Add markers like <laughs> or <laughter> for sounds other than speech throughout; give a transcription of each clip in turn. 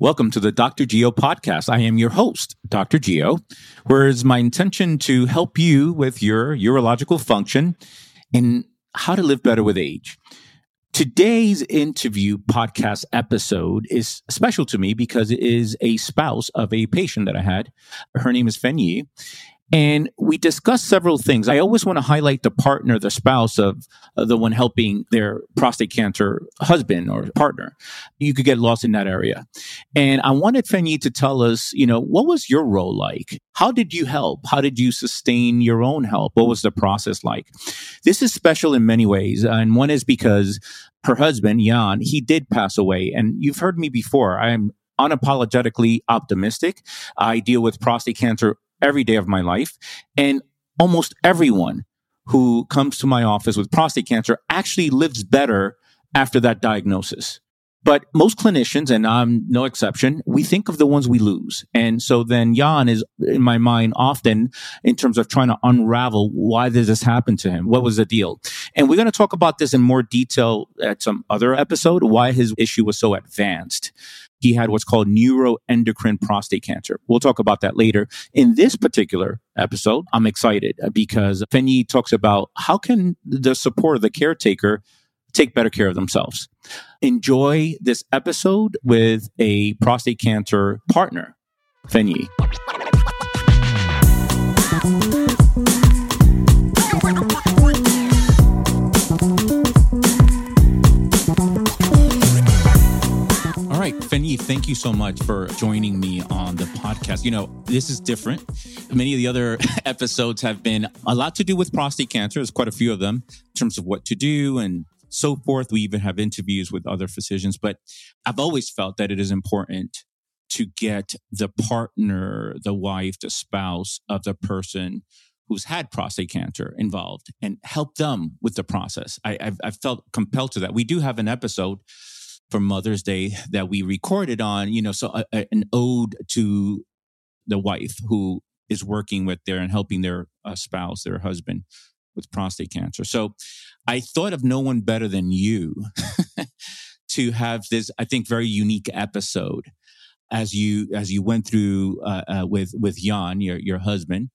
Welcome to the Dr. Geo podcast. I am your host, Dr. Geo, where it's my intention to help you with your urological function and how to live better with age. Today's interview podcast episode is special to me because it is a spouse of a patient that I had. Her name is Fen Yee. And we discussed several things. I always want to highlight the partner, the spouse of uh, the one helping their prostate cancer husband or partner. You could get lost in that area. And I wanted Fanny to tell us, you know, what was your role like? How did you help? How did you sustain your own help? What was the process like? This is special in many ways. And one is because her husband, Jan, he did pass away. And you've heard me before. I'm unapologetically optimistic. I deal with prostate cancer every day of my life. And almost everyone who comes to my office with prostate cancer actually lives better after that diagnosis. But most clinicians, and I'm no exception, we think of the ones we lose. And so then Jan is in my mind often in terms of trying to unravel why did this happen to him? What was the deal? And we're going to talk about this in more detail at some other episode, why his issue was so advanced he had what's called neuroendocrine prostate cancer. We'll talk about that later. In this particular episode, I'm excited uh, because Fen Yee talks about how can the support of the caretaker take better care of themselves. Enjoy this episode with a prostate cancer partner, Fen thank you so much for joining me on the podcast. You know, this is different. Many of the other <laughs> episodes have been a lot to do with prostate cancer. There's quite a few of them in terms of what to do and so forth. We even have interviews with other physicians, but I've always felt that it is important to get the partner, the wife, the spouse of the person who's had prostate cancer involved and help them with the process. I, have I've felt compelled to that. We do have an episode for Mother's Day that we recorded on, you know, so a, a, an ode to the wife who is working with their and helping their uh, spouse, their husband with prostate cancer. So I thought of no one better than you <laughs> to have this, I think, very unique episode as you as you went through uh, uh, with with Jan, your your husband,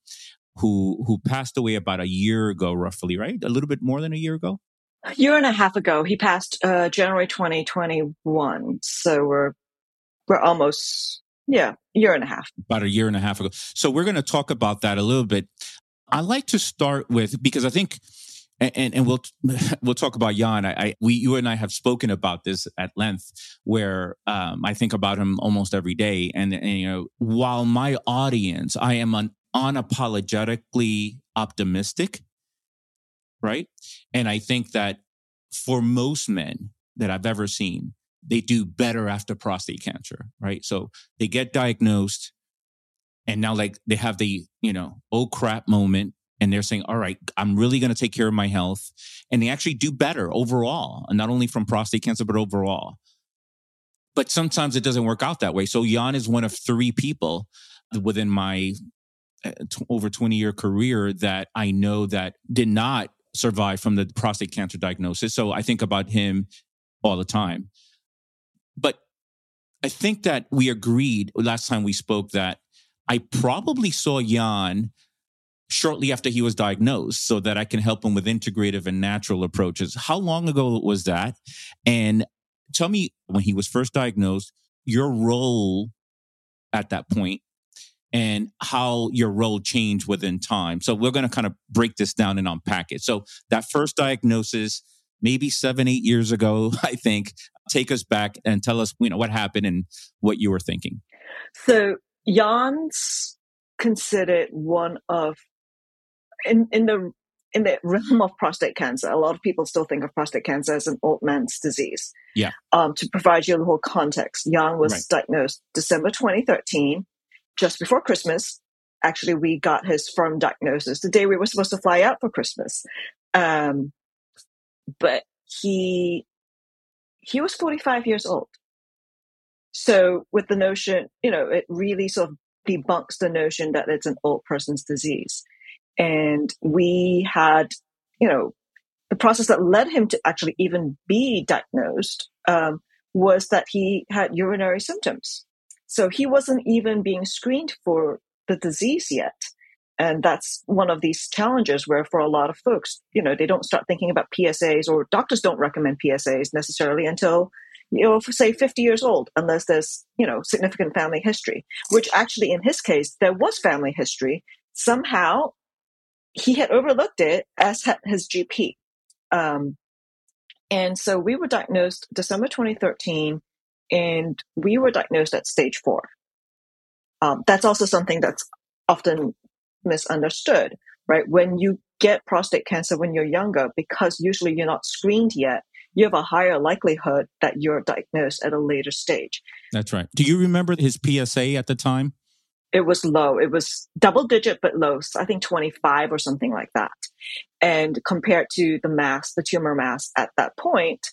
who who passed away about a year ago, roughly, right? A little bit more than a year ago a year and a half ago. He passed uh, January 2021. So we're we're almost yeah, year and a half. About a year and a half ago. So we're going to talk about that a little bit. I like to start with because I think and, and we'll <laughs> we'll talk about Jan. I, I, we you and I have spoken about this at length, where um, I think about him almost every day. And, and, you know, while my audience, I am an unapologetically optimistic right? And I think that for most men that I've ever seen, they do better after prostate cancer, right? So they get diagnosed and now like they have the, you know, oh crap moment and they're saying, all right, I'm really going to take care of my health. And they actually do better overall, and not only from prostate cancer, but overall. But sometimes it doesn't work out that way. So Jan is one of three people within my uh, over 20 year career that I know that did not survived from the prostate cancer diagnosis. So I think about him all the time. But I think that we agreed last time we spoke that I probably saw Jan shortly after he was diagnosed so that I can help him with integrative and natural approaches. How long ago was that? And tell me when he was first diagnosed, your role at that point and how your role changed within time. So we're going to kind of break this down and unpack it. So that first diagnosis, maybe seven, eight years ago, <laughs> I think, take us back and tell us, you know, what happened and what you were thinking. So Jan's considered one of in in the in the realm of prostate cancer, a lot of people still think of prostate cancer as an old man's disease. Yeah. Um, to provide you a little context, Jan was right. diagnosed December 2013 just before Christmas. Actually, we got his firm diagnosis the day we were supposed to fly out for Christmas. Um, but he he was 45 years old. So with the notion, you know, it really sort of debunks the notion that it's an old person's disease. And we had, you know, the process that led him to actually even be diagnosed um, was that he had urinary symptoms So he wasn't even being screened for the disease yet. And that's one of these challenges where for a lot of folks, you know, they don't start thinking about PSAs or doctors don't recommend PSAs necessarily until, you know, say 50 years old, unless there's, you know, significant family history, which actually in his case, there was family history. Somehow he had overlooked it as had his GP. Um, and so we were diagnosed December 2013, and we were diagnosed at stage four. Um, that's also something that's often misunderstood, right? When you get prostate cancer when you're younger, because usually you're not screened yet, you have a higher likelihood that you're diagnosed at a later stage. That's right. Do you remember his PSA at the time? It was low. It was double digit, but low. I think 25 or something like that. And compared to the mass, the tumor mass at that point,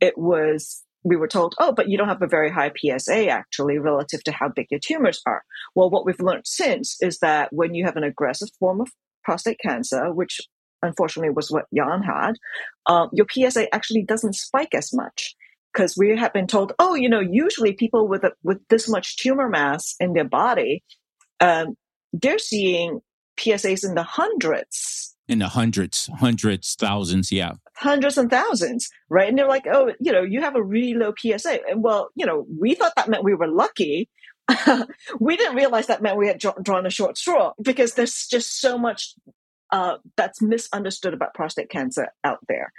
it was we were told, oh, but you don't have a very high PSA actually relative to how big your tumors are. Well, what we've learned since is that when you have an aggressive form of prostate cancer, which unfortunately was what Jan had, um, your PSA actually doesn't spike as much because we have been told, oh, you know, usually people with a, with this much tumor mass in their body, um, they're seeing PSAs in the hundreds in the hundreds, hundreds, thousands, yeah. Hundreds and thousands, right? And they're like, oh, you know, you have a really low PSA. And well, you know, we thought that meant we were lucky. <laughs> we didn't realize that meant we had drawn a short straw because there's just so much uh, that's misunderstood about prostate cancer out there.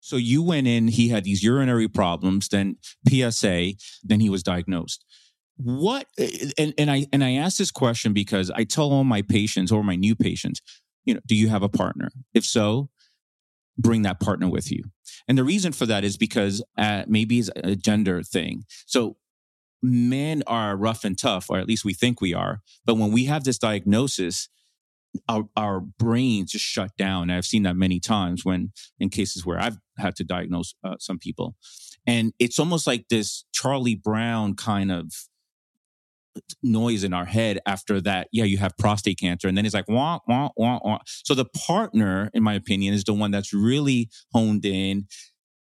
So you went in, he had these urinary problems, then PSA, then he was diagnosed. What and, and I and I ask this question because I tell all my patients or my new patients, you know, do you have a partner? If so, bring that partner with you. And the reason for that is because uh, maybe it's a gender thing. So men are rough and tough, or at least we think we are. But when we have this diagnosis, our, our brains just shut down. I've seen that many times when in cases where I've had to diagnose uh, some people. And it's almost like this Charlie Brown kind of noise in our head after that. Yeah, you have prostate cancer. And then it's like, wah, wah, wah, wah. So the partner, in my opinion, is the one that's really honed in.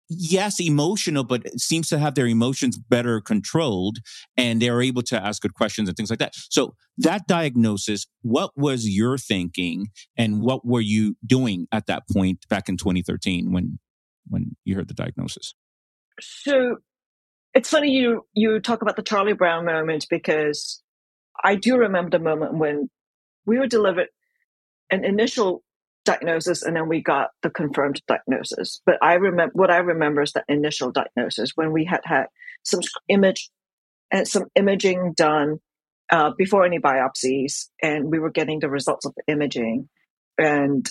Yes, emotional, but seems to have their emotions better controlled and they're able to ask good questions and things like that. So that diagnosis, what was your thinking and what were you doing at that point back in 2013 when, when you heard the diagnosis? So it's funny you you talk about the Charlie Brown moment because I do remember the moment when we were delivered an initial diagnosis and then we got the confirmed diagnosis. But I remember what I remember is that initial diagnosis when we had had some image and some imaging done uh, before any biopsies, and we were getting the results of the imaging. And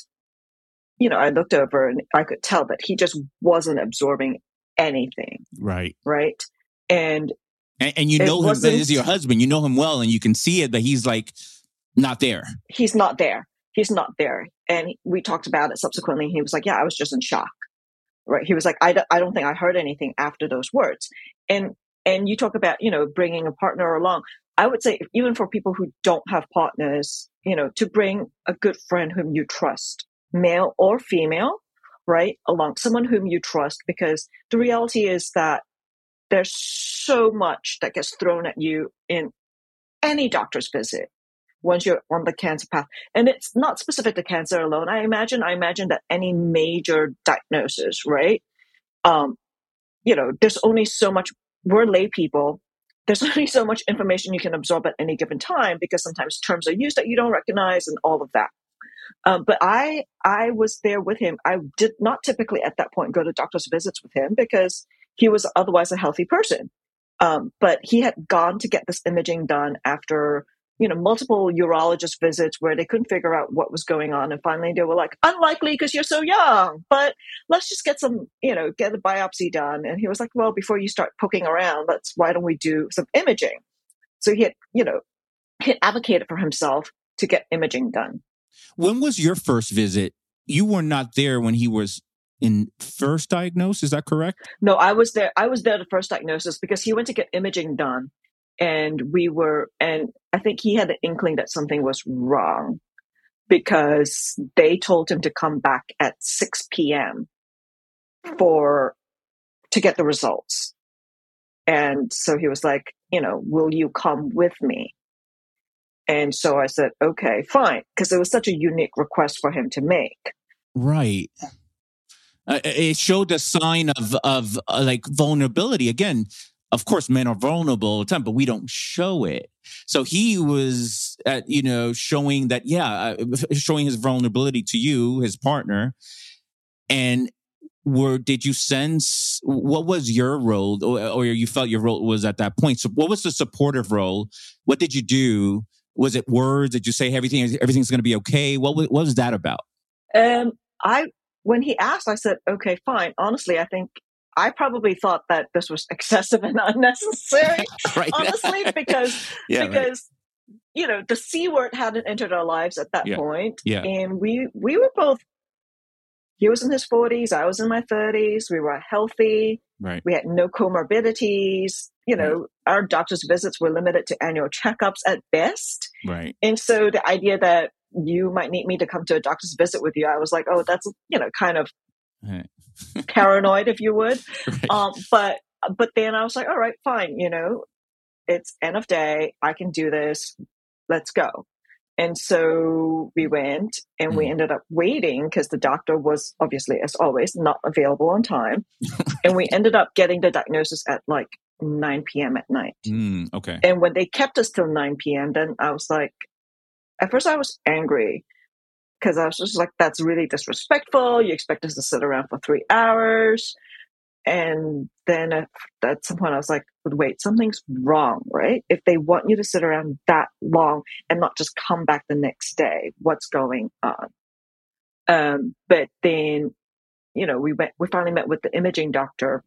you know, I looked over and I could tell that he just wasn't absorbing anything. Right. Right. And and, and you know him as your husband. You know him well, and you can see it that he's like not there. He's not there. He's not there. And we talked about it subsequently. He was like, "Yeah, I was just in shock." Right? He was like, "I, I don't think I heard anything after those words." And and you talk about you know bringing a partner along. I would say even for people who don't have partners, you know, to bring a good friend whom you trust, male or female, right? Along someone whom you trust, because the reality is that there's so much that gets thrown at you in any doctor's visit once you're on the cancer path. And it's not specific to cancer alone. I imagine, I imagine that any major diagnosis, right? Um, you know, there's only so much, we're lay people. There's <laughs> only so much information you can absorb at any given time because sometimes terms are used that you don't recognize and all of that. Um, but I, I was there with him. I did not typically at that point go to doctor's visits with him because he was otherwise a healthy person. Um, but he had gone to get this imaging done after you know multiple urologist visits where they couldn't figure out what was going on and finally they were like unlikely because you're so young but let's just get some you know get a biopsy done and he was like well before you start poking around let's why don't we do some imaging so he had you know he advocated for himself to get imaging done when was your first visit you were not there when he was in first diagnosed. Is that correct? No, I was there. I was there the first diagnosis because he went to get imaging done, and we were, and I think he had an inkling that something was wrong because they told him to come back at 6 p.m. for to get the results. And so he was like, you know, will you come with me? And so I said, okay, fine. Because it was such a unique request for him to make. Right. Uh, it showed a sign of, of uh, like vulnerability. Again, of course, men are vulnerable all the time, but we don't show it. So he was, at, you know, showing that, yeah, uh, <laughs> showing his vulnerability to you, his partner. And were did you sense what was your role or, or, you felt your role was at that point so what was the supportive role what did you do was it words did you say everything everything's going to be okay what, what was that about um i when he asked i said okay fine honestly i think I probably thought that this was excessive and <laughs> unnecessary, <laughs> right. honestly, <laughs> because yeah, because right. you know the c word hadn't entered our lives at that yeah. point, yeah. and we we were both he was in his 40s, I was in my 30s. We were healthy. Right. We had no comorbidities. You know, right. our doctor's visits were limited to annual checkups at best. Right. And so the idea that you might need me to come to a doctor's visit with you, I was like, oh, that's, you know, kind of right. paranoid, if you would. <laughs> Right. Um, but, but then I was like, all right, fine. You know, it's end of day. I can do this. Let's go. And so we went and mm. we ended up waiting because the doctor was obviously, as always, not available on time. <laughs> and we ended up getting the diagnosis at like 9 p.m. at night. Mm, okay. And when they kept us till 9 p.m., then I was like, at first I was angry because I was just like, that's really disrespectful. You expect us to sit around for three hours. And then at, at some point, I was like, wait, something's wrong, right? If they want you to sit around that long and not just come back the next day, what's going on? Um, but then, you know, we went, we finally met with the imaging doctor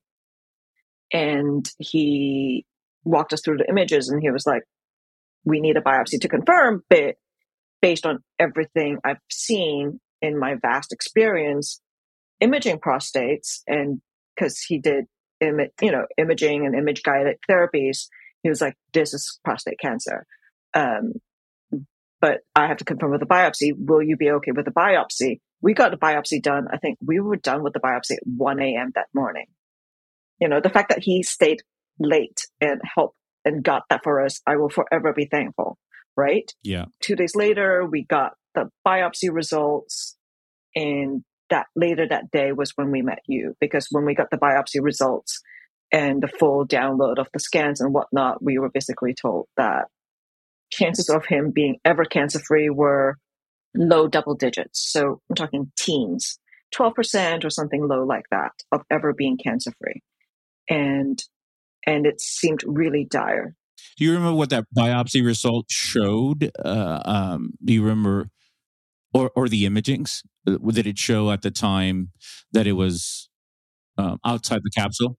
and he walked us through the images and he was like, we need a biopsy to confirm, but based on everything I've seen in my vast experience, imaging prostates and because he did Im- you know imaging and image guided therapies he was like this is prostate cancer. Um, but i have to confirm with a biopsy will you be okay with a biopsy? We got the biopsy done. I think we were done with the biopsy at 1 a.m that morning you know the fact that he stayed late and helped and got that for us i will forever be thankful right yeah two days later we got the biopsy results and that later that day was when we met you because when we got the biopsy results and the full download of the scans and whatnot, we were basically told that chances of him being ever cancer free were low double digits. So I'm talking teens, 12% or something low like that of ever being cancer free. And, and it seemed really dire. Do you remember what that biopsy result showed? Uh, um, do you remember or or the imagings uh, did it show at the time that it was um, outside the capsule?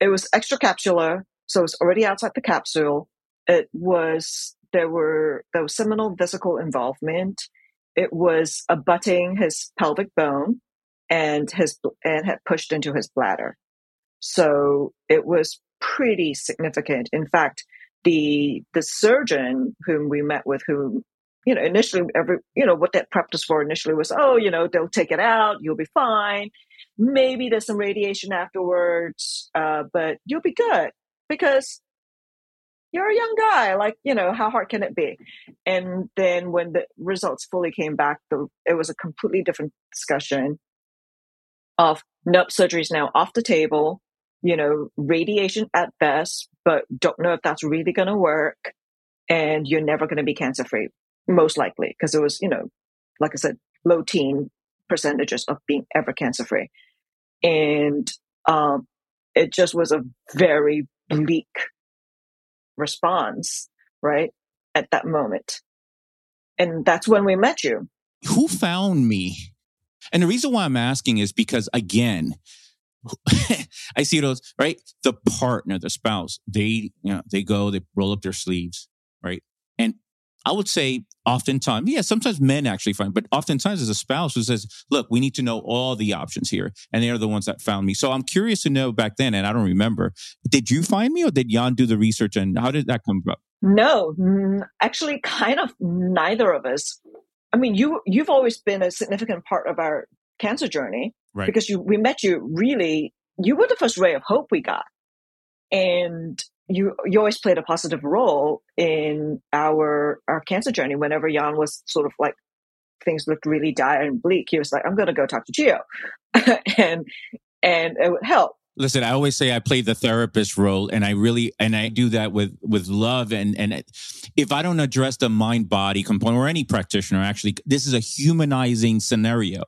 It was extracapsular, so it was already outside the capsule. It was there were there was seminal vesicle involvement. It was abutting his pelvic bone and his and had pushed into his bladder. So it was pretty significant. In fact, the the surgeon whom we met with, who you know, initially every, you know, what that prepped us for initially was, oh, you know, they'll take it out, you'll be fine. Maybe there's some radiation afterwards, uh, but you'll be good because you're a young guy. Like, you know, how hard can it be? And then when the results fully came back, the, it was a completely different discussion of nope, surgery's now off the table, you know, radiation at best, but don't know if that's really going to work. And you're never going to be cancer free most likely, because it was, you know, like I said, low teen percentages of being ever cancer free. And um, it just was a very bleak response, right? At that moment. And that's when we met you. Who found me? And the reason why I'm asking is because, again, <laughs> I see those, right? The partner, the spouse, they, you know, they go, they roll up their sleeves, right? And I would say oftentimes, yeah, sometimes men actually find, but oftentimes as a spouse who says, look, we need to know all the options here. And they are the ones that found me. So I'm curious to know back then, and I don't remember, did you find me or did Jan do the research and how did that come about? No, actually kind of neither of us. I mean, you, you've always been a significant part of our cancer journey right. because you, we met you really, you were the first ray of hope we got. and you you always played a positive role in our our cancer journey. Whenever Jan was sort of like things looked really dire and bleak, he was like, "I'm going to go talk to Geo," <laughs> and and it would help. Listen, I always say I play the therapist role, and I really and I do that with with love. And and if I don't address the mind body component, or any practitioner, actually, this is a humanizing scenario.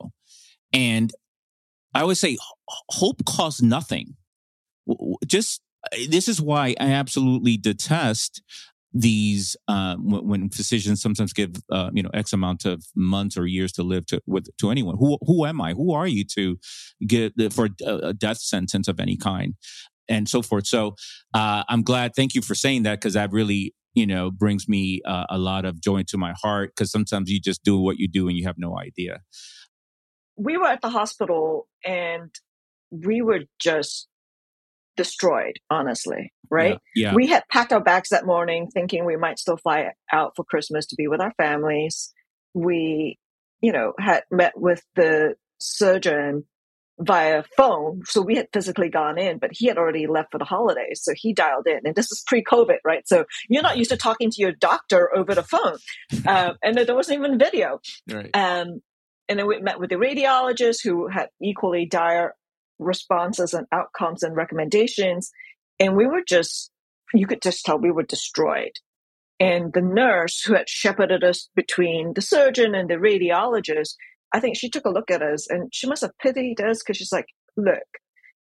And I always say, hope costs nothing. Just this is why I absolutely detest these uh, when, when, physicians sometimes give uh, you know x amount of months or years to live to with to anyone. Who who am i? Who are you to get for a death sentence of any kind? And so forth. So uh, i'm glad thank you for saying that because that really you know brings me uh, a lot of joy to my heart because sometimes you just do what you do and you have no idea we were at the hospital and we were just destroyed, honestly, right? Yeah, yeah. We had packed our bags that morning thinking we might still fly out for Christmas to be with our families. We, you know, had met with the surgeon via phone. So we had physically gone in, but he had already left for the holidays. So he dialed in. And this is pre COVID, right? So you're not used to talking to your doctor over the phone. <laughs> um, and there wasn't even video. Right. Um, and then we met with the radiologist who had equally dire responses and outcomes and recommendations. And we were just, you could just tell we were destroyed. And the nurse who had shepherded us between the surgeon and the radiologist, I think she took a look at us and she must have pitied us because she's like, look,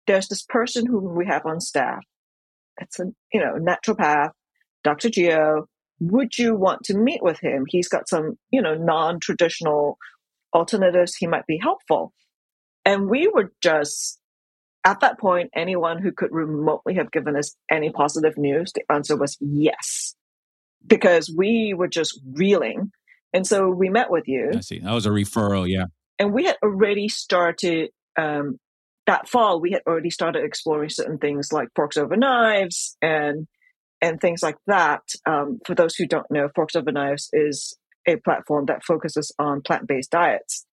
there's this person whom we have on staff. It's a, you know, naturopath, Dr. Geo. Would you want to meet with him? He's got some, you know, non-traditional alternatives. He might be helpful. And we were just at that point, anyone who could remotely have given us any positive news, the answer was yes, because we were just reeling. And so we met with you. I see. That was a referral, yeah. And we had already started um, that fall. We had already started exploring certain things like forks over knives and and things like that. Um, for those who don't know, Forks Over Knives is a platform that focuses on plant based diets.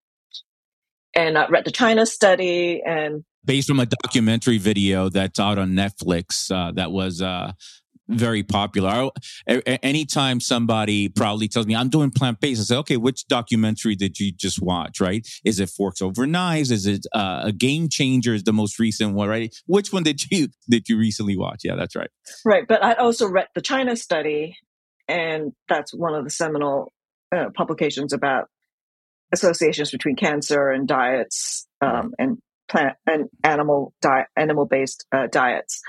And I read the China study and based on a documentary video that's out on Netflix uh, that was uh, very popular. I, anytime somebody proudly tells me I'm doing plant based, I say, okay, which documentary did you just watch? Right? Is it Forks Over Knives? Is it uh, a Game Changer? Is the most recent one? Right? Which one did you <laughs> did you recently watch? Yeah, that's right. Right, but I also read the China study, and that's one of the seminal uh, publications about associations between cancer and diets um, and plant and animal diet, animal based uh, diets,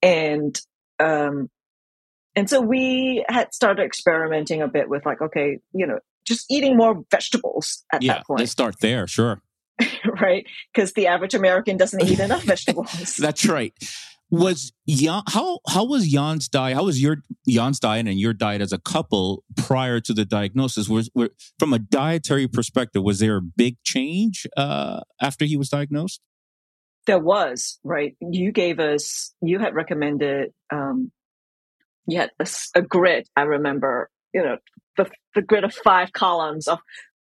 and um, and so we had started experimenting a bit with like, okay, you know, just eating more vegetables at yeah, that point. Let's start there, sure. <laughs> right, because the average American doesn't eat enough <laughs> vegetables. That's right was Jan, how how was Jan's diet? How was your Jan's diet and your diet as a couple prior to the diagnosis? Was were, from a dietary perspective, was there a big change uh, after he was diagnosed? There was right. You gave us. You had recommended. Um, you had a, a grid. I remember. You know the the grid of five columns of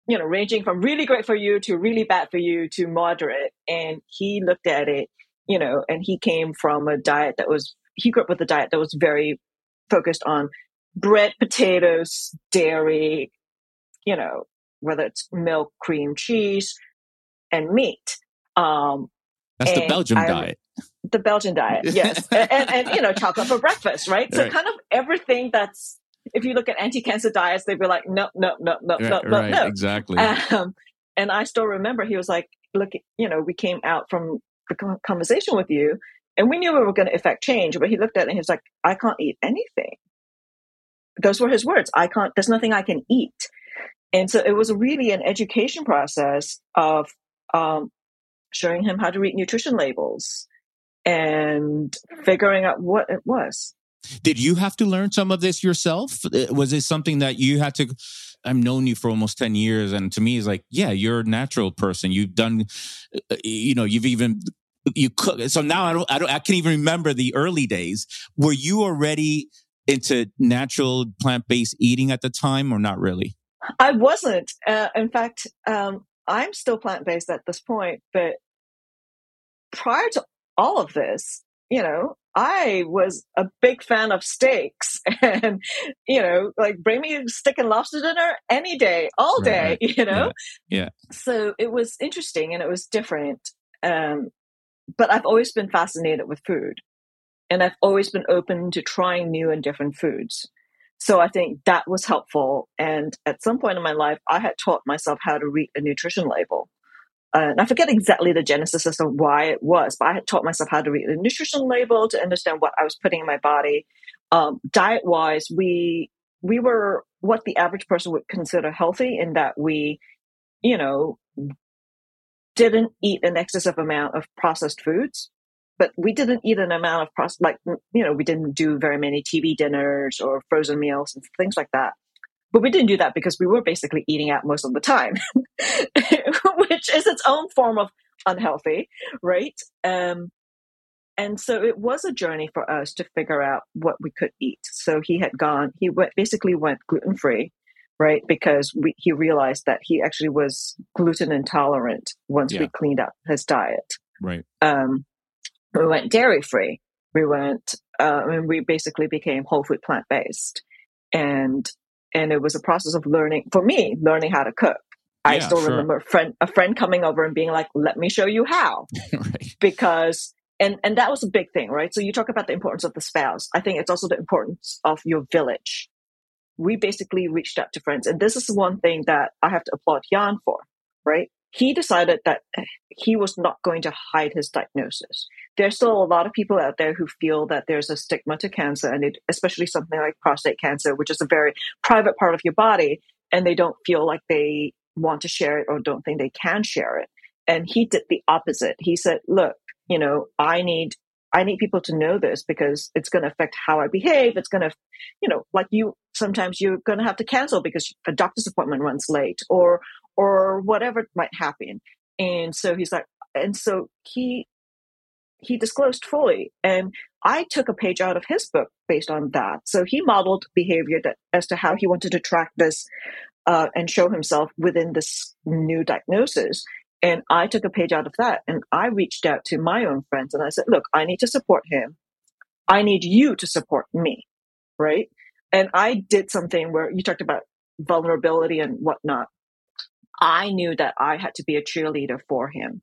you know ranging from really great for you to really bad for you to moderate. And he looked at it you know, and he came from a diet that was, he grew up with a diet that was very focused on bread, potatoes, dairy, you know, whether it's milk, cream, cheese, and meat. Um, That's the Belgian I, diet. The Belgian diet, <laughs> yes. and, and, and, you know, chocolate for breakfast, right? So right. kind of everything that's, if you look at anti-cancer diets, they'd be like, no, no, no, no, right, no, right, no. Exactly. Um, and I still remember he was like, look, you know, we came out from conversation with you and we knew we were going to affect change but he looked at it and he was like i can't eat anything. Those were his words i can't there's nothing i can eat. And so it was really an education process of um, showing him how to read nutrition labels and figuring out what it was did you have to learn some of this yourself uh, was it something that you had to I've known you for almost 10 years. And to me, it's like, yeah, you're a natural person. You've done, uh, you know, you've even, you cook. So now I don't, I don't, I can't even remember the early days. Were you already into natural plant based eating at the time or not really? I wasn't. Uh, in fact, um, I'm still plant based at this point, but prior to all of this, you know, I was a big fan of steaks <laughs> and, you know, like bring me a steak and lobster dinner any day, all day, right. <laughs> you know? Yeah. yeah. So it was interesting and it was different. Um, but I've always been fascinated with food and I've always been open to trying new and different foods. So I think that was helpful. And at some point in my life, I had taught myself how to read a nutrition label. Uh, and I forget exactly the genesis as to why it was, but I had taught myself how to read a nutrition label to understand what I was putting in my body. Um, diet wise, we we were what the average person would consider healthy in that we, you know, didn't eat an excessive amount of processed foods but we didn't eat an amount of process like you know we didn't do very many tv dinners or frozen meals and things like that but we didn't do that because we were basically eating out most of the time <laughs> which is its own form of unhealthy right um, and so it was a journey for us to figure out what we could eat so he had gone he went basically went gluten free right because we, he realized that he actually was gluten intolerant once yeah. we cleaned up his diet right um, we went dairy free. We went, uh, and we basically became whole food plant based. And, and it was a process of learning, for me, learning how to cook. Yeah, I still sure. remember a friend, a friend coming over and being like, let me show you how. <laughs> right. Because, and, and that was a big thing, right? So you talk about the importance of the spouse. I think it's also the importance of your village. We basically reached out to friends. And this is one thing that I have to applaud Jan for, right? He decided that he was not going to hide his diagnosis. There's still a lot of people out there who feel that there's a stigma to cancer, and it, especially something like prostate cancer, which is a very private part of your body, and they don't feel like they want to share it or don't think they can share it. And he did the opposite. He said, "Look, you know, I need I need people to know this because it's going to affect how I behave. It's going to, you know, like you, sometimes you're going to have to cancel because a doctor's appointment runs late or, or whatever might happen. And so he's like, and so he, he disclosed fully. And I took a page out of his book based on that. So he modeled behavior that, as to how he wanted to track this uh, and show himself within this new diagnosis. And I took a page out of that and I reached out to my own friends and I said, look, I need to support him. I need you to support me. Right. And I did something where you talked about vulnerability and whatnot. I knew that I had to be a cheerleader for him.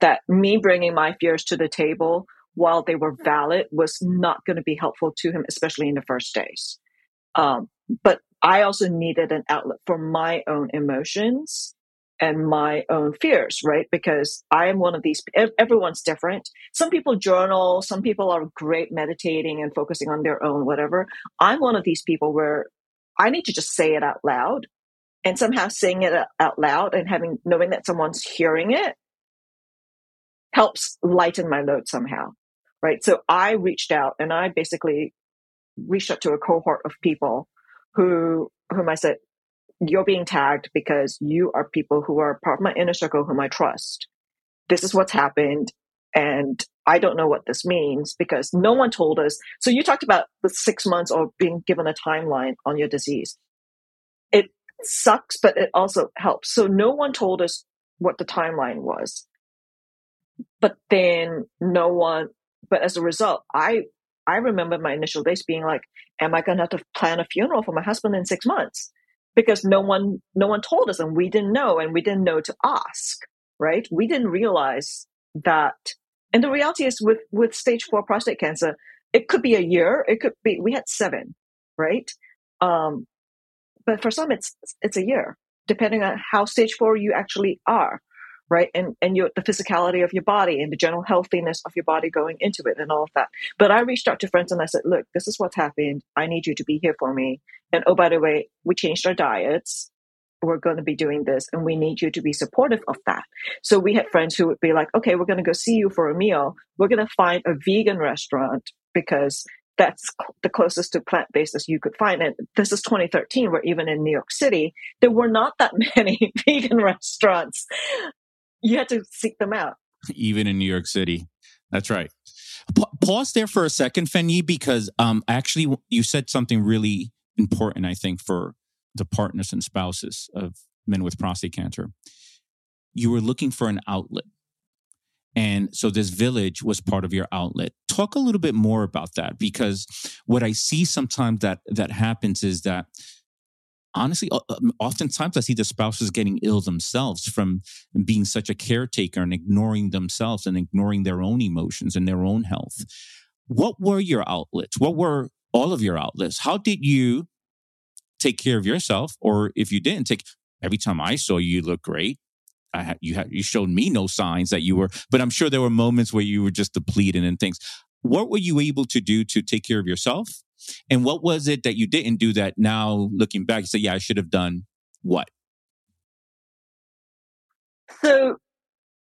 That me bringing my fears to the table while they were valid was not going to be helpful to him, especially in the first days. Um, but I also needed an outlet for my own emotions and my own fears, right? Because I am one of these, everyone's different. Some people journal, some people are great meditating and focusing on their own, whatever. I'm one of these people where I need to just say it out loud and somehow saying it out loud and having knowing that someone's hearing it helps lighten my load somehow right? So i reached out and i basically reached out to a cohort of people who whom i said you're being tagged because you are people who are part of my inner circle whom i trust. This is what's happened and i don't know what this means because no one told us. So you talked about the six months or being given a timeline on your disease sucks, but it also helps. So no one told us what the timeline was. But then no one, but as a result, I, I remember my initial days being like, am I going to have to plan a funeral for my husband in six months? Because no one, no one told us and we didn't know and we didn't know to ask, right? We didn't realize that. And the reality is with, with stage four prostate cancer, it could be a year. It could be, we had seven, right? Um, but for some it's it's a year depending on how stage four you actually are right? And and your the physicality of your body and the general healthiness of your body going into it and all of that. But i reached out to friends and i said look this is what's happened. I need you to be here for me. And oh by the way we changed our diets. We're going to be doing this and we need you to be supportive of that. So we had friends who would be like okay we're going to go see you for a meal. We're going to find a vegan restaurant because that's the closest to plant based as you could find. And this is 2013, where even in New York City, there were not that <laughs> many vegan restaurants. You had to seek them out. Even in New York City. That's right. Pa- pause there for a second, Fen Yee, because um, actually you said something really important, I think, for the partners and spouses of men with prostate cancer. You were looking for an outlet. And so this village was part of your outlet. Talk a little bit more about that because what I see sometimes that that happens is that honestly, um, oftentimes I see the spouses getting ill themselves from being such a caretaker and ignoring themselves and ignoring their own emotions and their own health. What were your outlets? What were all of your outlets? How did you take care of yourself? Or if you didn't take, every time I saw you, you look great. I had, you had, you showed me no signs that you were, but I'm sure there were moments where you were just depleted and things. What were you able to do to take care of yourself? And what was it that you didn't do that now looking back, you say, yeah, I should have done what? So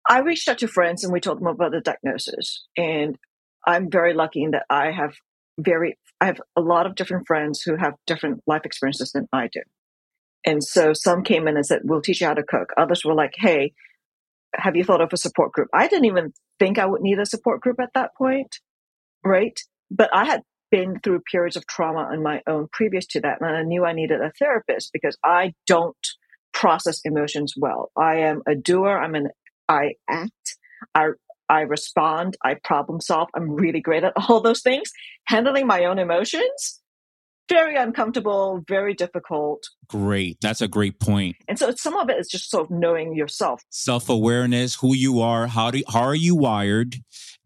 I reached out to friends and we told them about the diagnosis. And I'm very lucky in that I have very, I have a lot of different friends who have different life experiences than I do. And so some came in and said, we'll teach you how to cook. Others were like, hey, have you thought of a support group? I didn't even think I would need a support group at that point. Right. But I had been through periods of trauma on my own previous to that. And I knew I needed a therapist because I don't process emotions well. I am a doer. I'm an, I act. I, I respond. I problem solve. I'm really great at <laughs> all those things. Handling my own emotions, very uncomfortable, very difficult. Great. That's a great point. And so some of it is just sort of knowing yourself. Self-awareness, who you are, how do how are you wired?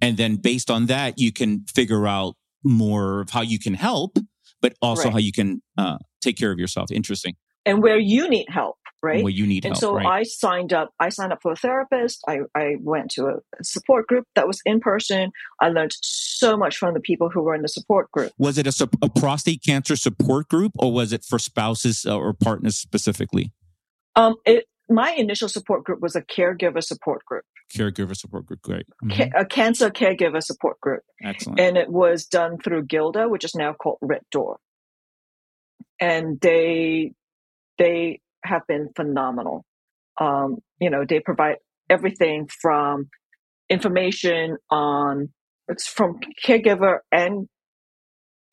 And then based on that, you can figure out more of how you can help, but also right. how you can uh, take care of yourself. Interesting. And where you need help, right? Where you need and help. so right. I signed up. I signed up for a therapist. I, I went to a support group that was in person. I learned so much from the people who were in the support group. Was it a, a prostate cancer support group, or was it for spouses uh, or partners specifically? Um, it my initial support group was a caregiver support group caregiver support group. Great. Mm-hmm. a cancer caregiver support group. Excellent. And it was done through Gilda, which is now called Red Door. And they they have been phenomenal. Um, you know, they provide everything from information on it's from caregiver and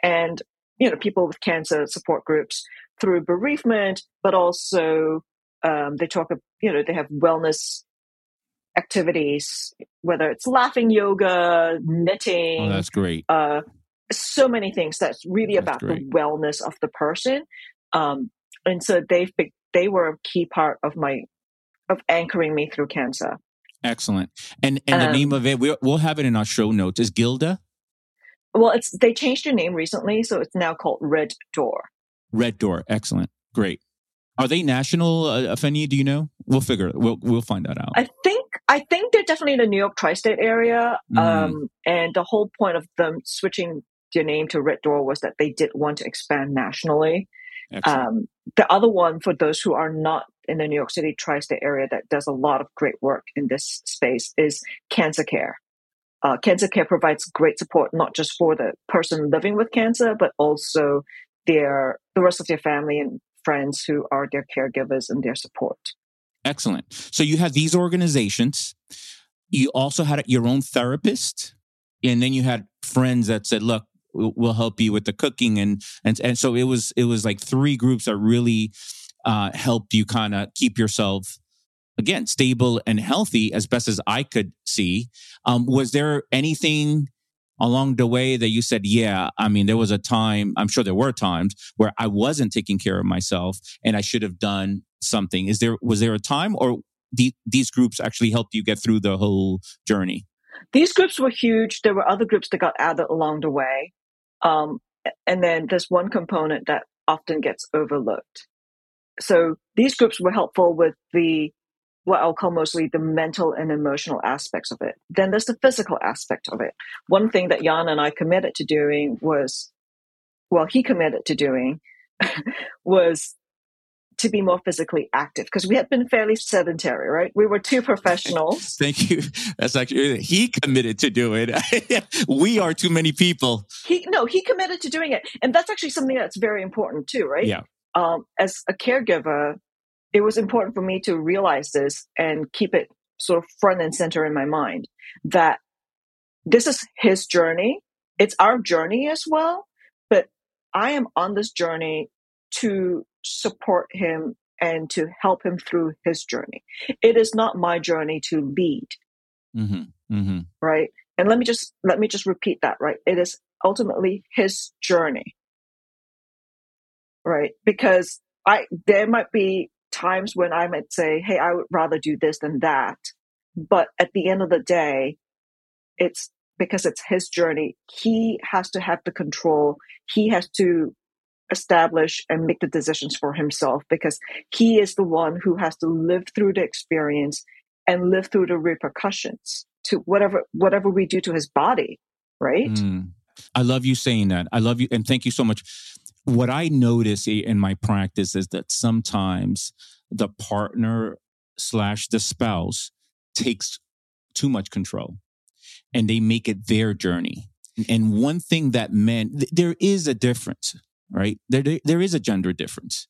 and you know people with cancer support groups through bereavement, but also um, they talk. Of you know, they have wellness activities, whether it's laughing yoga, knitting. Oh, that's great. Uh, so many things that's really that's about great. the wellness of the person. Um, and so they've been, they were a key part of my of anchoring me through cancer. Excellent. And and um, the name of it, we'll, we'll have it in our show notes. Is Gilda? Well, it's they changed their name recently, so it's now called Red Door. Red Door. Excellent. Great. Are they national, uh? Do you know? We'll figure it. We'll we'll find that out. I think I think they're definitely in the New York tri-state area. Mm. Um, and the whole point of them switching their name to Red Door was that they did want to expand nationally. Um, the other one for those who are not in the New York City tri-state area that does a lot of great work in this space is Cancer Care. Uh, cancer Care provides great support not just for the person living with cancer, but also their the rest of their family and friends who are their caregivers and their support. Excellent. So you had these organizations. You also had your own therapist, and then you had friends that said, "Look, we'll help you with the cooking," and and and so it was it was like three groups that really uh, helped you kind of keep yourself again stable and healthy as best as I could see. Um, was there anything along the way that you said, yeah, I mean, there was a time, I'm sure there were times where I wasn't taking care of myself and I should have done something. Is there, was there a time or the, these groups actually helped you get through the whole journey? These groups were huge. There were other groups that got added along the way. Um, and then there's one component that often gets overlooked. So these groups were helpful with the what I'll call mostly the mental and emotional aspects of it. Then there's the physical aspect of it. One thing that Jan and I committed to doing was, well, he committed to doing <laughs> was to be more physically active because we had been fairly sedentary, right? We were two professionals. <laughs> Thank you. That's actually he committed to do it. <laughs> we are too many people. He no, he committed to doing it, and that's actually something that's very important too, right? Yeah. Um, as a caregiver, it was important for me to realize this and keep it sort of front and center in my mind that this is his journey. It's our journey as well, but I am on this journey to support him and to help him through his journey. It is not my journey to lead. Mm-hmm. Mm-hmm. Right. And let me just, let me just repeat that, right? It is ultimately his journey. Right. Because I, there might be times when I might say, Hey, I would rather do this than that. But at the end of the day, it's because it's his journey. He has to have the control. He has to establish and make the decisions for himself because he is the one who has to live through the experience and live through the repercussions to whatever whatever we do to his body right? Mm. i love you saying that. I love you and thank you so much. What i notice in my practice is that sometimes the partner slash the spouse takes too much control and they make it their journey. And one thing that men there is a difference right? There, there is a gender difference.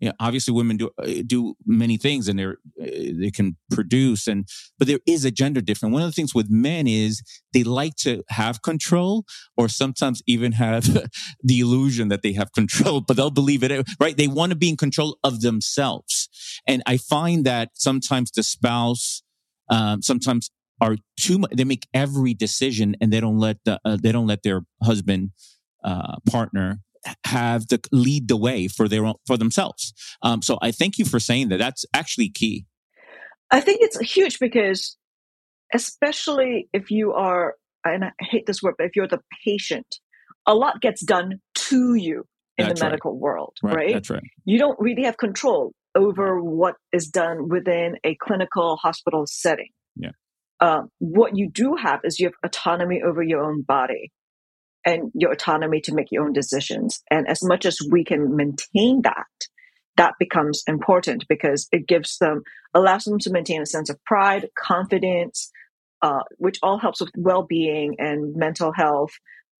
Yeah, obviously women do uh, do many things and they're uh, they can produce and but there is a gender difference. One of the things with men is they like to have control or sometimes even have <laughs> the illusion that they have control, but they'll believe it, right? They want to be in control of themselves. And I find that sometimes the spouse um, sometimes are too much they make every decision and they don't let the uh, they don't let their husband uh, partner have to lead the way for their own, for themselves. Um, so I thank you for saying that. That's actually key. I think it's huge because, especially if you are, and I hate this word, but if you're the patient, a lot gets done to you in That's the medical right. world, right. right? That's right. You don't really have control over what is done within a clinical hospital setting. Yeah. Um, what you do have is you have autonomy over your own body and your autonomy to make your own decisions. And as much as we can maintain that, that becomes important because it gives them, allows them to maintain a sense of pride, confidence, uh, which all helps with well-being and mental health,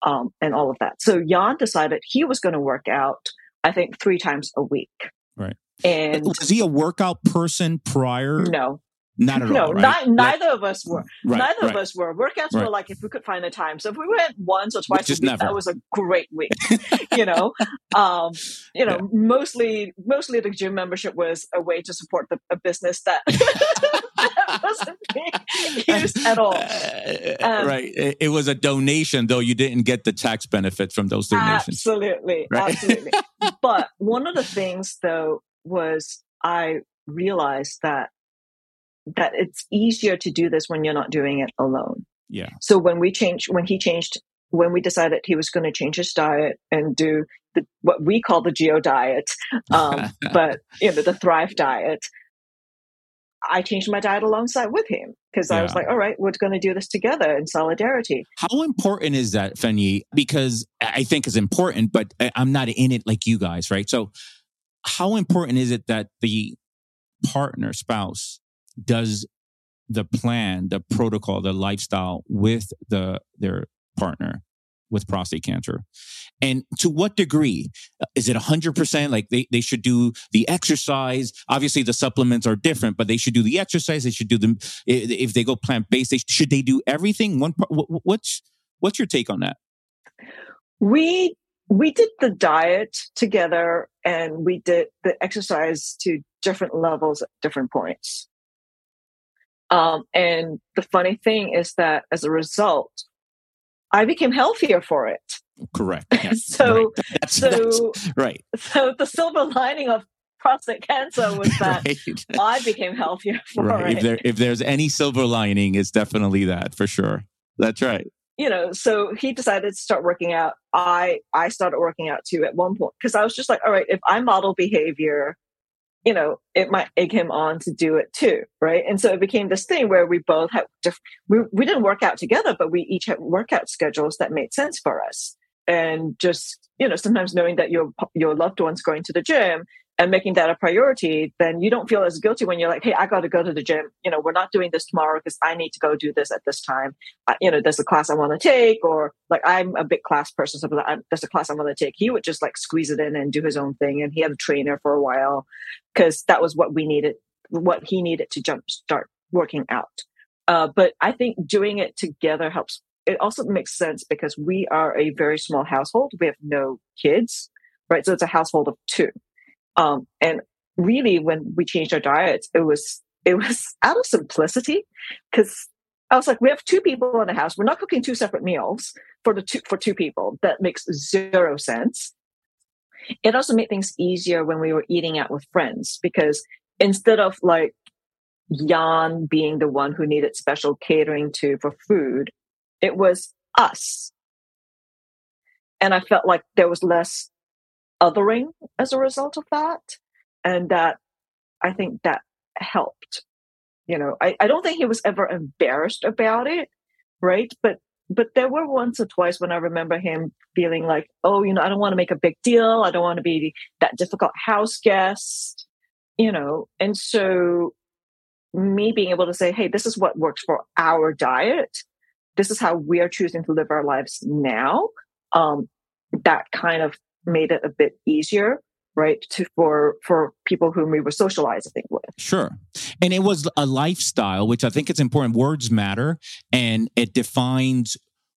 um, and all of that. So Jan decided he was going to work out, I think, three times a week. Right. And was he a workout person prior? No, not at all. no, all. Right? neither of us were. Right, neither of us were. Workouts were like if we could find the time. So if we went once or twice a week, never. that was a great week. <laughs> you know, um, you know, yeah. mostly mostly the gym membership was a way to support the, a business that, <laughs> that wasn't being used at all. <laughs> Um, right. It, it, was a donation, though you didn't get the tax benefit from those donations. Absolutely, absolutely. but one of the things, though, was I realized that that it's easier to do this when you're not doing it alone. Yeah. So when we changed, when he changed, when we decided he was going to change his diet and do the, what we call the Geo diet, um, <laughs> but you know the Thrive diet, I changed my diet alongside with him because yeah. I was like, all right, we're going to do this together in solidarity. How important is that, Fen Yee? Because I think it's important, but I'm not in it like you guys, right? So, how important is it that the partner, spouse, does the plan, the protocol, the lifestyle with the their partner with prostate cancer. And to what degree? Uh, is it 100%? Like they, they should do the exercise. Obviously, the supplements are different, but they should do the exercise. They should do them. If they go plant based, they, should they do everything? One what's, what's your take on that? We, we did the diet together and we did the exercise to different levels at different points. Um, and the funny thing is that as a result, I became healthier for it. Correct. <laughs> Yes. so, right. That's, so, that's, right. So the silver lining of prostate cancer was <laughs> that right. I became healthier <laughs> for right. it. If, there, if there's any silver lining, it's definitely that for sure. That's right. You know, so he decided to start working out. I I started working out too at one point because I was just like, all right, if I model behavior you know, it might egg him on to do it too, right? And so it became this thing where we both had diff- we we didn't work out together, but we each had workout schedules that made sense for us. And just you know, sometimes knowing that your your loved one's going to the gym and making that a priority, then you don't feel as guilty when you're like, hey, I got to go to the gym. You know, we're not doing this tomorrow because I need to go do this at this time. I, you know, there's a class I want to take, or like I'm a big class person, so there's a class I want to take. He would just like squeeze it in and do his own thing. And he had a trainer for a while because that was what we needed, what he needed to jump start working out. Uh, but I think doing it together helps. It also makes sense because we are a very small household. We have no kids, right? So it's a household of two. Um, and really, when we changed our diets, it was it was <laughs> out of simplicity because I was like, we have two people in the house. We're not cooking two separate meals for the two for two people. That makes zero sense. It also made things easier when we were eating out with friends because instead of like Jan being the one who needed special catering to for food, it was us. And I felt like there was less othering as a result of that. And that I think that helped. You know, I, I don't think he was ever embarrassed about it, right? But but there were once or twice when I remember him feeling like, oh, you know, I don't want to make a big deal. I don't want to be that difficult house guest, you know. And so me being able to say, hey, this is what works for our diet. This is how we are choosing to live our lives now. Um, that kind of made it a bit easier right to for for people whom we were socializing with. Sure. And it was a lifestyle which i think it's important. Words matter and it defines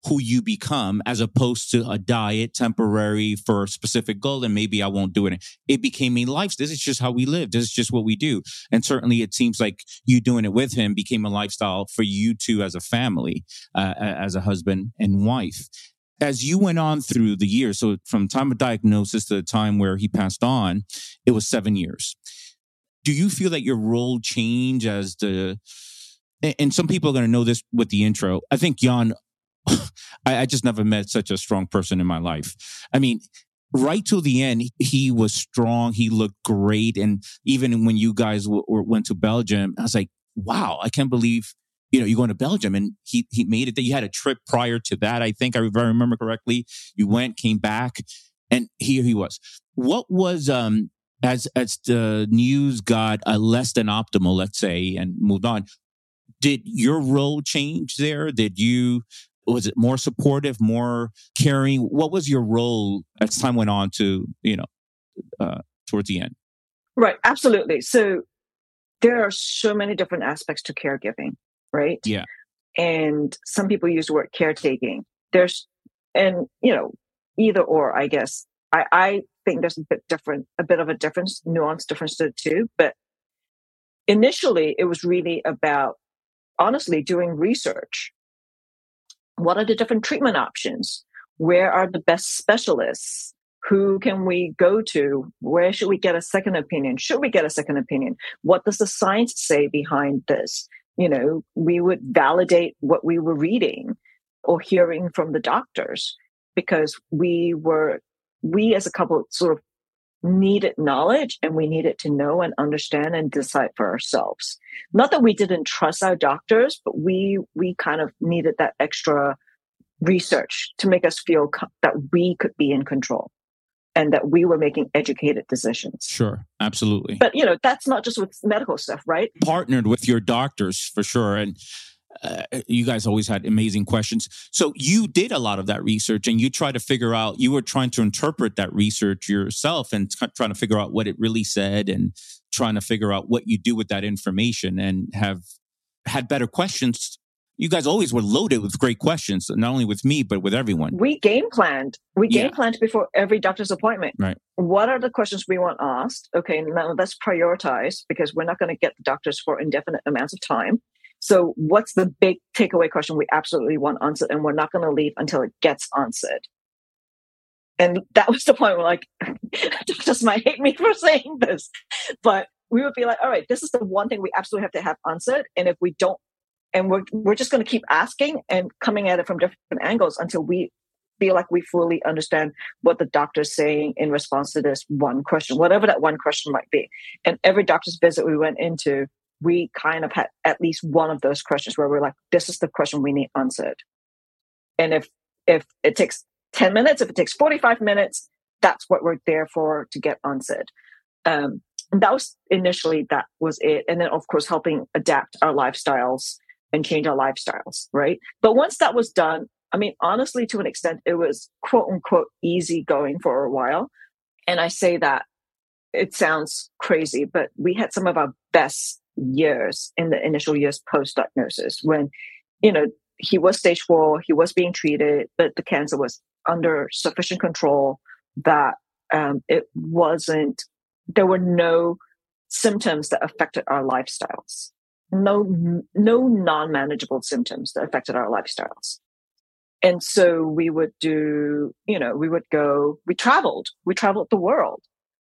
who you become as opposed to a diet temporary for a specific goal and maybe i won't do it. It became a life this is just how we live. This is just what we do. And certainly it seems like you doing it with him became a lifestyle for you two as a family uh, as a husband and wife as you went on through the years, so from time of diagnosis to the time where he passed on, it was seven years. Do you feel that your role changed as the, and some people are going to know this with the intro. I think Jan, <sighs> I, I just never met such a strong person in my life. I mean, right till the end, he was strong. He looked great. And even when you guys w- went to Belgium, I was like, wow, I can't believe you know, you're going to Belgium and he, he made it that you had a trip prior to that. I think I remember correctly. You went, came back and here he was. What was, um, as, as the news got uh, less than optimal, let's say, and moved on, did your role change there? Did you, was it more supportive, more caring? What was your role as time went on to, you know, uh, towards the end? Right. Absolutely. So there are so many different aspects to caregiving right? Yeah. And some people use the word caretaking. There's, and you know, either or, I guess. I, I think there's a bit different, a bit of a difference, nuance difference to the two. But initially, it was really about honestly doing research. What are the different treatment options? Where are the best specialists? Who can we go to? Where should we get a second opinion? Should we get a second opinion? What does the science say behind this? You know, we would validate what we were reading or hearing from the doctors because we were, we as a couple sort of needed knowledge and we needed to know and understand and decide for ourselves. Not that we didn't trust our doctors, but we, we kind of needed that extra research to make us feel co- that we could be in control and that we were making educated decisions. Sure, absolutely. But you know, that's not just with medical stuff, right? Partnered with your doctors for sure, and uh, you guys always had amazing questions. So you did a lot of that research, and you tried to figure out. You were trying to interpret that research yourself, and t- trying to figure out what it really said, and trying to figure out what you do with that information, and have had better questions you guys always were loaded with great questions, not only with me, but with everyone. We game planned. We game yeah. planned before every doctor's appointment. Right. What are the questions we want asked? Okay, now let's prioritize because we're not going to get the doctors for indefinite amounts of time. So, what's the big takeaway question we absolutely want answered, and we're not going to leave until it gets answered? And that was the point where, like, <laughs> doctors might hate me for saying this, but we would be like, all right, this is the one thing we absolutely have to have answered. And if we don't and we're we're just going to keep asking and coming at it from different angles until we feel like we fully understand what the doctor's saying in response to this one question, whatever that one question might be. And every doctor's visit we went into, we kind of had at least one of those questions where we're like, this is the question we need answered. And if if it takes 10 minutes, if it takes 45 minutes, that's what we're there for to get answered. Um, and that was initially that was it. And then of course helping adapt our lifestyles and change our lifestyles, right? But once that was done, I mean, honestly, to an extent, it was quote unquote easy going for a while. And I say that it sounds crazy, but we had some of our best years in the initial years post diagnosis when, you know, he was stage four, he was being treated, but the cancer was under sufficient control that um, it wasn't, there were no symptoms that affected our lifestyles no no non-manageable symptoms that affected our lifestyles. And so we would do you know we would go we traveled we traveled the world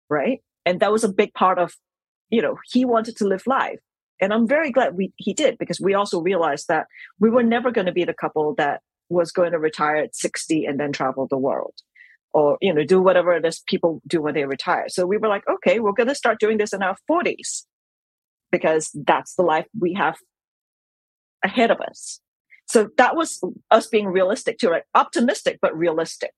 right? And that was a big part of you know he wanted to live life. And i'm very glad we he did because we also realized that we were never going to be the couple that was going to retire at 60 and then travel the world or you know do whatever it is people do when they retire. So we were like okay we're going to start doing this in our 40s because that's the life we have ahead of us so that was us being realistic too right optimistic but realistic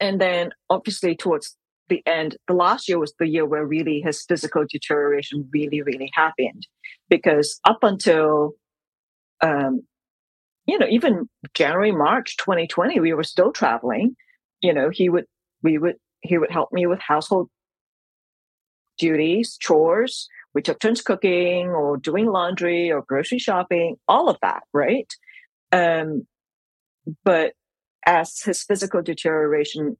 and then obviously towards the end the last year was the year where really his physical deterioration really really happened because up until um you know even january march 2020 we were still traveling you know, he would, we would, he would help me with household duties, chores. We took turns cooking or doing laundry or grocery shopping, all of that, right? Um, but as his physical deterioration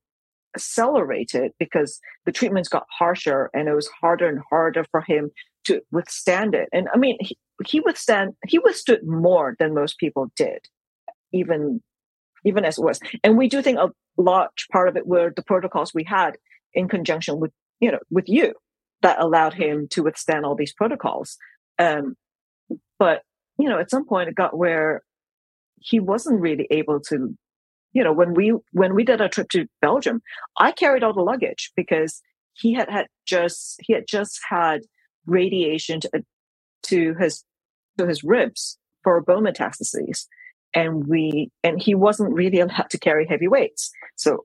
accelerated because the treatments got harsher and it was harder and harder for him to withstand it. And I mean, he, he withstand, he withstood more than most people did, even even as it was. And we do think a large part of it were the protocols we had in conjunction with, you know, with you that allowed him to withstand all these protocols. Um, but, you know, at some point it got where he wasn't really able to, you know, when we, when we did our trip to Belgium, I carried all the luggage because he had had just, he had just had radiation to, to his, to his ribs for bone metastases and we and he wasn't really allowed to carry heavy weights so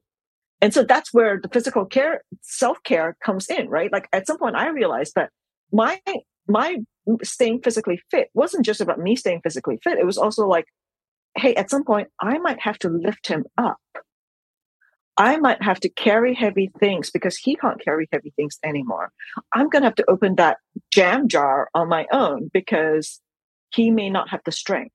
and so that's where the physical care self-care comes in right like at some point i realized that my my staying physically fit wasn't just about me staying physically fit it was also like hey at some point i might have to lift him up I might have to carry heavy things because he can't carry heavy things anymore. I'm going to have to open that jam jar on my own because he may not have the strength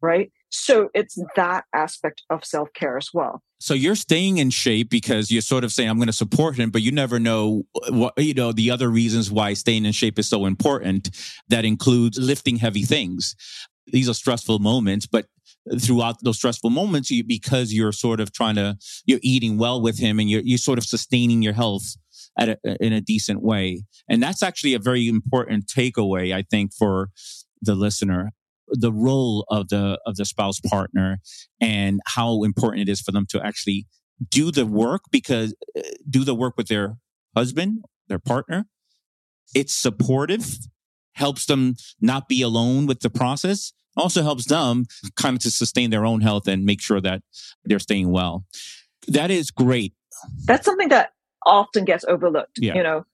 right? So it's that aspect of self care as well. So you're staying in shape because you're sort of saying, I'm going to support him, but you never know what, you know, the other reasons why staying in shape is so important. That includes lifting heavy things. These are stressful moments, but throughout those stressful moments, you, because you're sort of trying to, you're eating well with him and you're, you're sort of sustaining your health at a, in a decent way. And that's actually a very important takeaway, I think, for the listener the role of the of the spouse partner and how important it is for them to actually do the work because uh, do the work with their husband, their partner. It's supportive, helps them not be alone with the process, also helps them kind of to sustain their own health and make sure that they're staying well. That is great. That's something that often gets overlooked. Yeah. You know,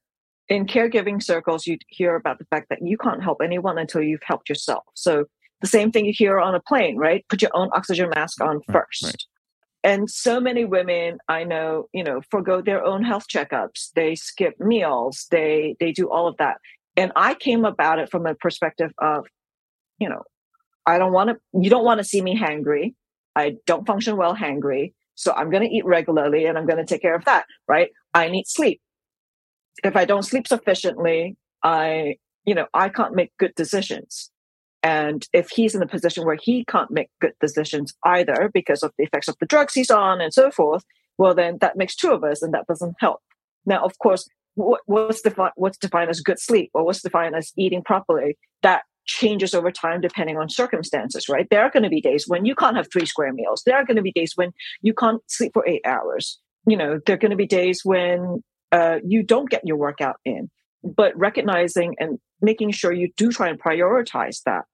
in caregiving circles, you hear about the fact that you can't help anyone until you've helped yourself. So the same thing you hear on a plane, right? Put your own oxygen mask on first. Right, right. And so many women I know, you know, forego their own health checkups. They skip meals. They they do all of that. And I came about it from a perspective of, you know, I don't want to. You don't want to see me hangry. I don't function well hangry. So I'm going to eat regularly and I'm going to take care of that, right? I need sleep. If I don't sleep sufficiently, I, you know, I can't make good decisions. And if he's in a position where he can't make good decisions either because of the effects of the drugs he's on and so forth, well, then that makes two of us and that doesn't help. Now, of course, what, what's, defi- what's defined as good sleep or what's defined as eating properly, that changes over time depending on circumstances, right? There are going to be days when you can't have three square meals. There are going to be days when you can't sleep for eight hours. You know, there are going to be days when uh, you don't get your workout in. But recognizing and making sure you do try and prioritize that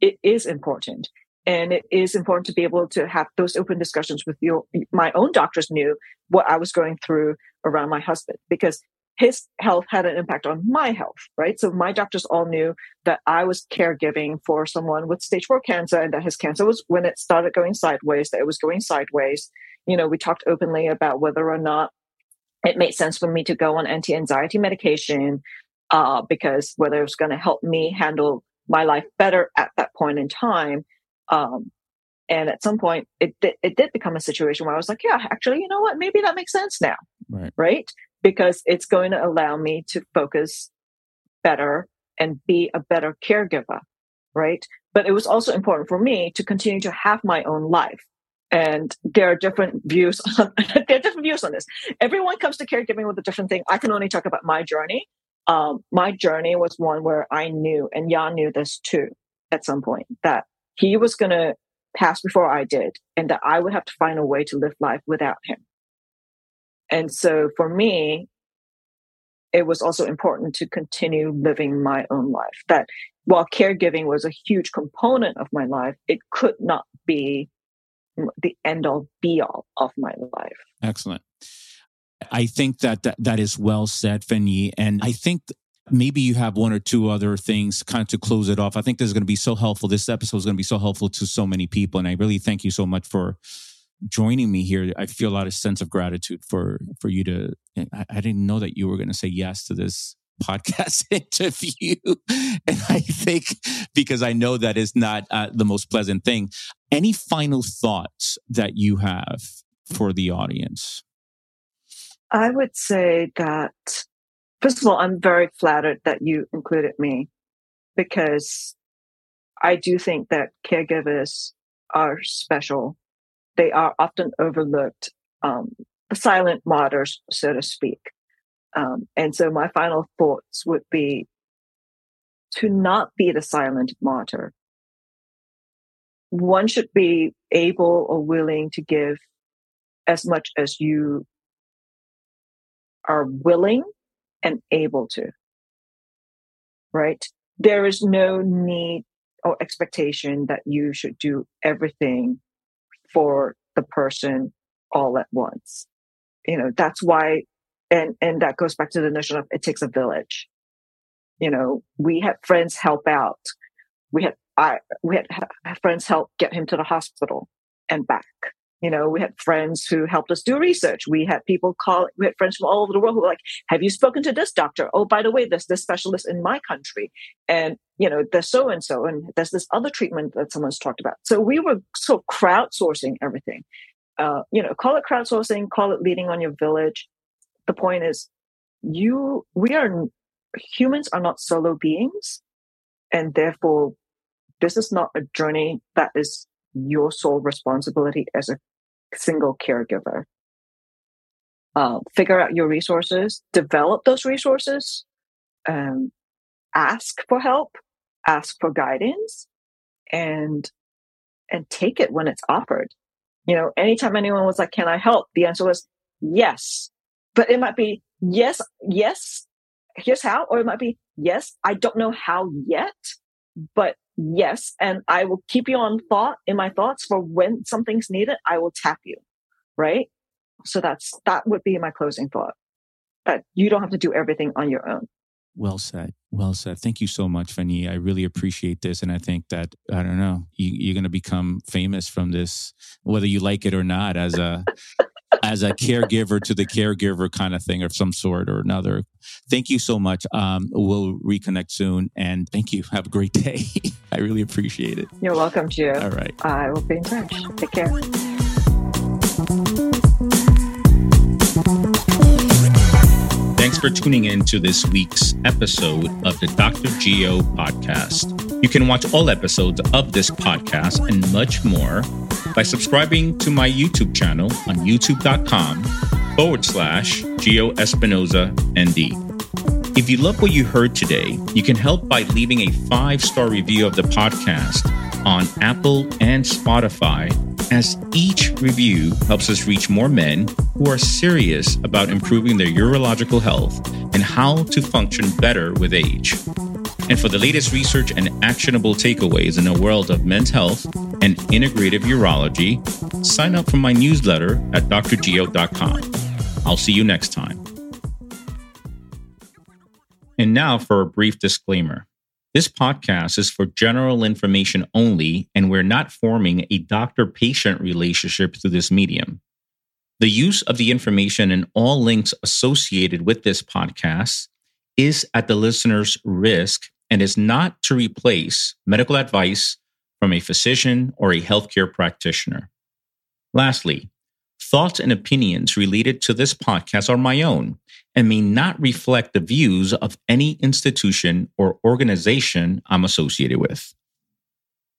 it is important. And it is important to be able to have those open discussions with your, my own doctors knew what I was going through around my husband because his health had an impact on my health, right? So my doctors all knew that I was caregiving for someone with stage four cancer and that his cancer was when it started going sideways, that it was going sideways. You know, we talked openly about whether or not it made sense for me to go on anti-anxiety medication, uh, because whether it was going to help me handle my life better at that point in time. Um, and at some point, it it did become a situation where I was like, yeah, actually, you know what? Maybe that makes sense now, right? right? Because it's going to allow me to focus better and be a better caregiver, right? But it was also important for me to continue to have my own life. And there are different views on, <laughs> there are different views on this. Everyone comes to caregiving with a different thing. I can only talk about my journey. Um, my journey was one where I knew, and Jan knew this too at some point, that he was going to pass before I did, and that I would have to find a way to live life without him. And so for me, it was also important to continue living my own life. That while caregiving was a huge component of my life, it could not be the end all be all of my life. Excellent. I think that that, that is well said, Fen Yee. And I think maybe you have one or two other things kind of to close it off. I think this is going to be so helpful. This episode is going to be so helpful to so many people. And I really thank you so much for joining me here. I feel a lot of sense of gratitude for for you to. I, I didn't know that you were going to say yes to this podcast <laughs> interview, and I think because I know that is not uh, the most pleasant thing. Any final thoughts that you have for the audience? I would say that first of all, I'm very flattered that you included me because I do think that caregivers are special they are often overlooked, um, the silent martyrs, so to speak. Um, and so my final thoughts would be to not be the silent martyr. One should be able or willing to give as much as you are willing and able to. Right? There is no need or expectation that you should do everything for the person all at once. You know, that's why, and, and that goes back to the notion of it takes a village. You know, we had friends help out. We had, I, we had, had friends help get him to the hospital and back. You know, we had friends who helped us do research. We had people call, we had friends from all over the world who were like, have you spoken to this doctor? Oh, by the way, there's this specialist in my country. And, you know, there's so and so, and there's this other treatment that someone's talked about. So we were so crowdsourcing everything. Uh, you know, call it crowdsourcing, call it leading on your village. The point is, you, we are, humans are not solo beings. And therefore, this is not a journey that is your sole responsibility as a single caregiver. Uh, figure out your resources, develop those resources, um, ask for help, ask for guidance, and and take it when it's offered. You know, anytime anyone was like, "Can I help?" the answer was yes, but it might be yes, yes. Here's how, or it might be yes. I don't know how yet, but yes. And I will keep you on thought in my thoughts for when something's needed. I will tap you. Right. So that's, that would be my closing thought that you don't have to do everything on your own. Well said. Well said. Thank you so much, Fen Yee. I really appreciate this. And I think that, I don't know, you, are going to become famous from this, whether you like it or not, as a, <laughs> as a caregiver to the caregiver kind of thing of some sort or another. Thank you so much. Um, we'll reconnect soon. And thank you. Have a great day. <laughs> I really appreciate it. You're welcome, Geo. All right. I will be in touch. Take care. Thanks for tuning in to this week's episode of the Dr. Geo podcast. You can watch all episodes of this podcast and much more by subscribing to my YouTube channel on youtube.com forward slash Geo Espinoza ND. If you love what you heard today, you can help by leaving a five star review of the podcast on Apple and Spotify, as each review helps us reach more men who are serious about improving their urological health and how to function better with age. And for the latest research and actionable takeaways in the world of men's health and integrative urology, sign up for my newsletter at drgeo.com. I'll see you next time. And now for a brief disclaimer. This podcast is for general information only, and we're not forming a doctor patient relationship through this medium. The use of the information and all links associated with this podcast is at the listener's risk and is not to replace medical advice from a physician or a healthcare practitioner. Lastly, thoughts and opinions related to this podcast are my own and may not reflect the views of any institution or organization I'm associated with.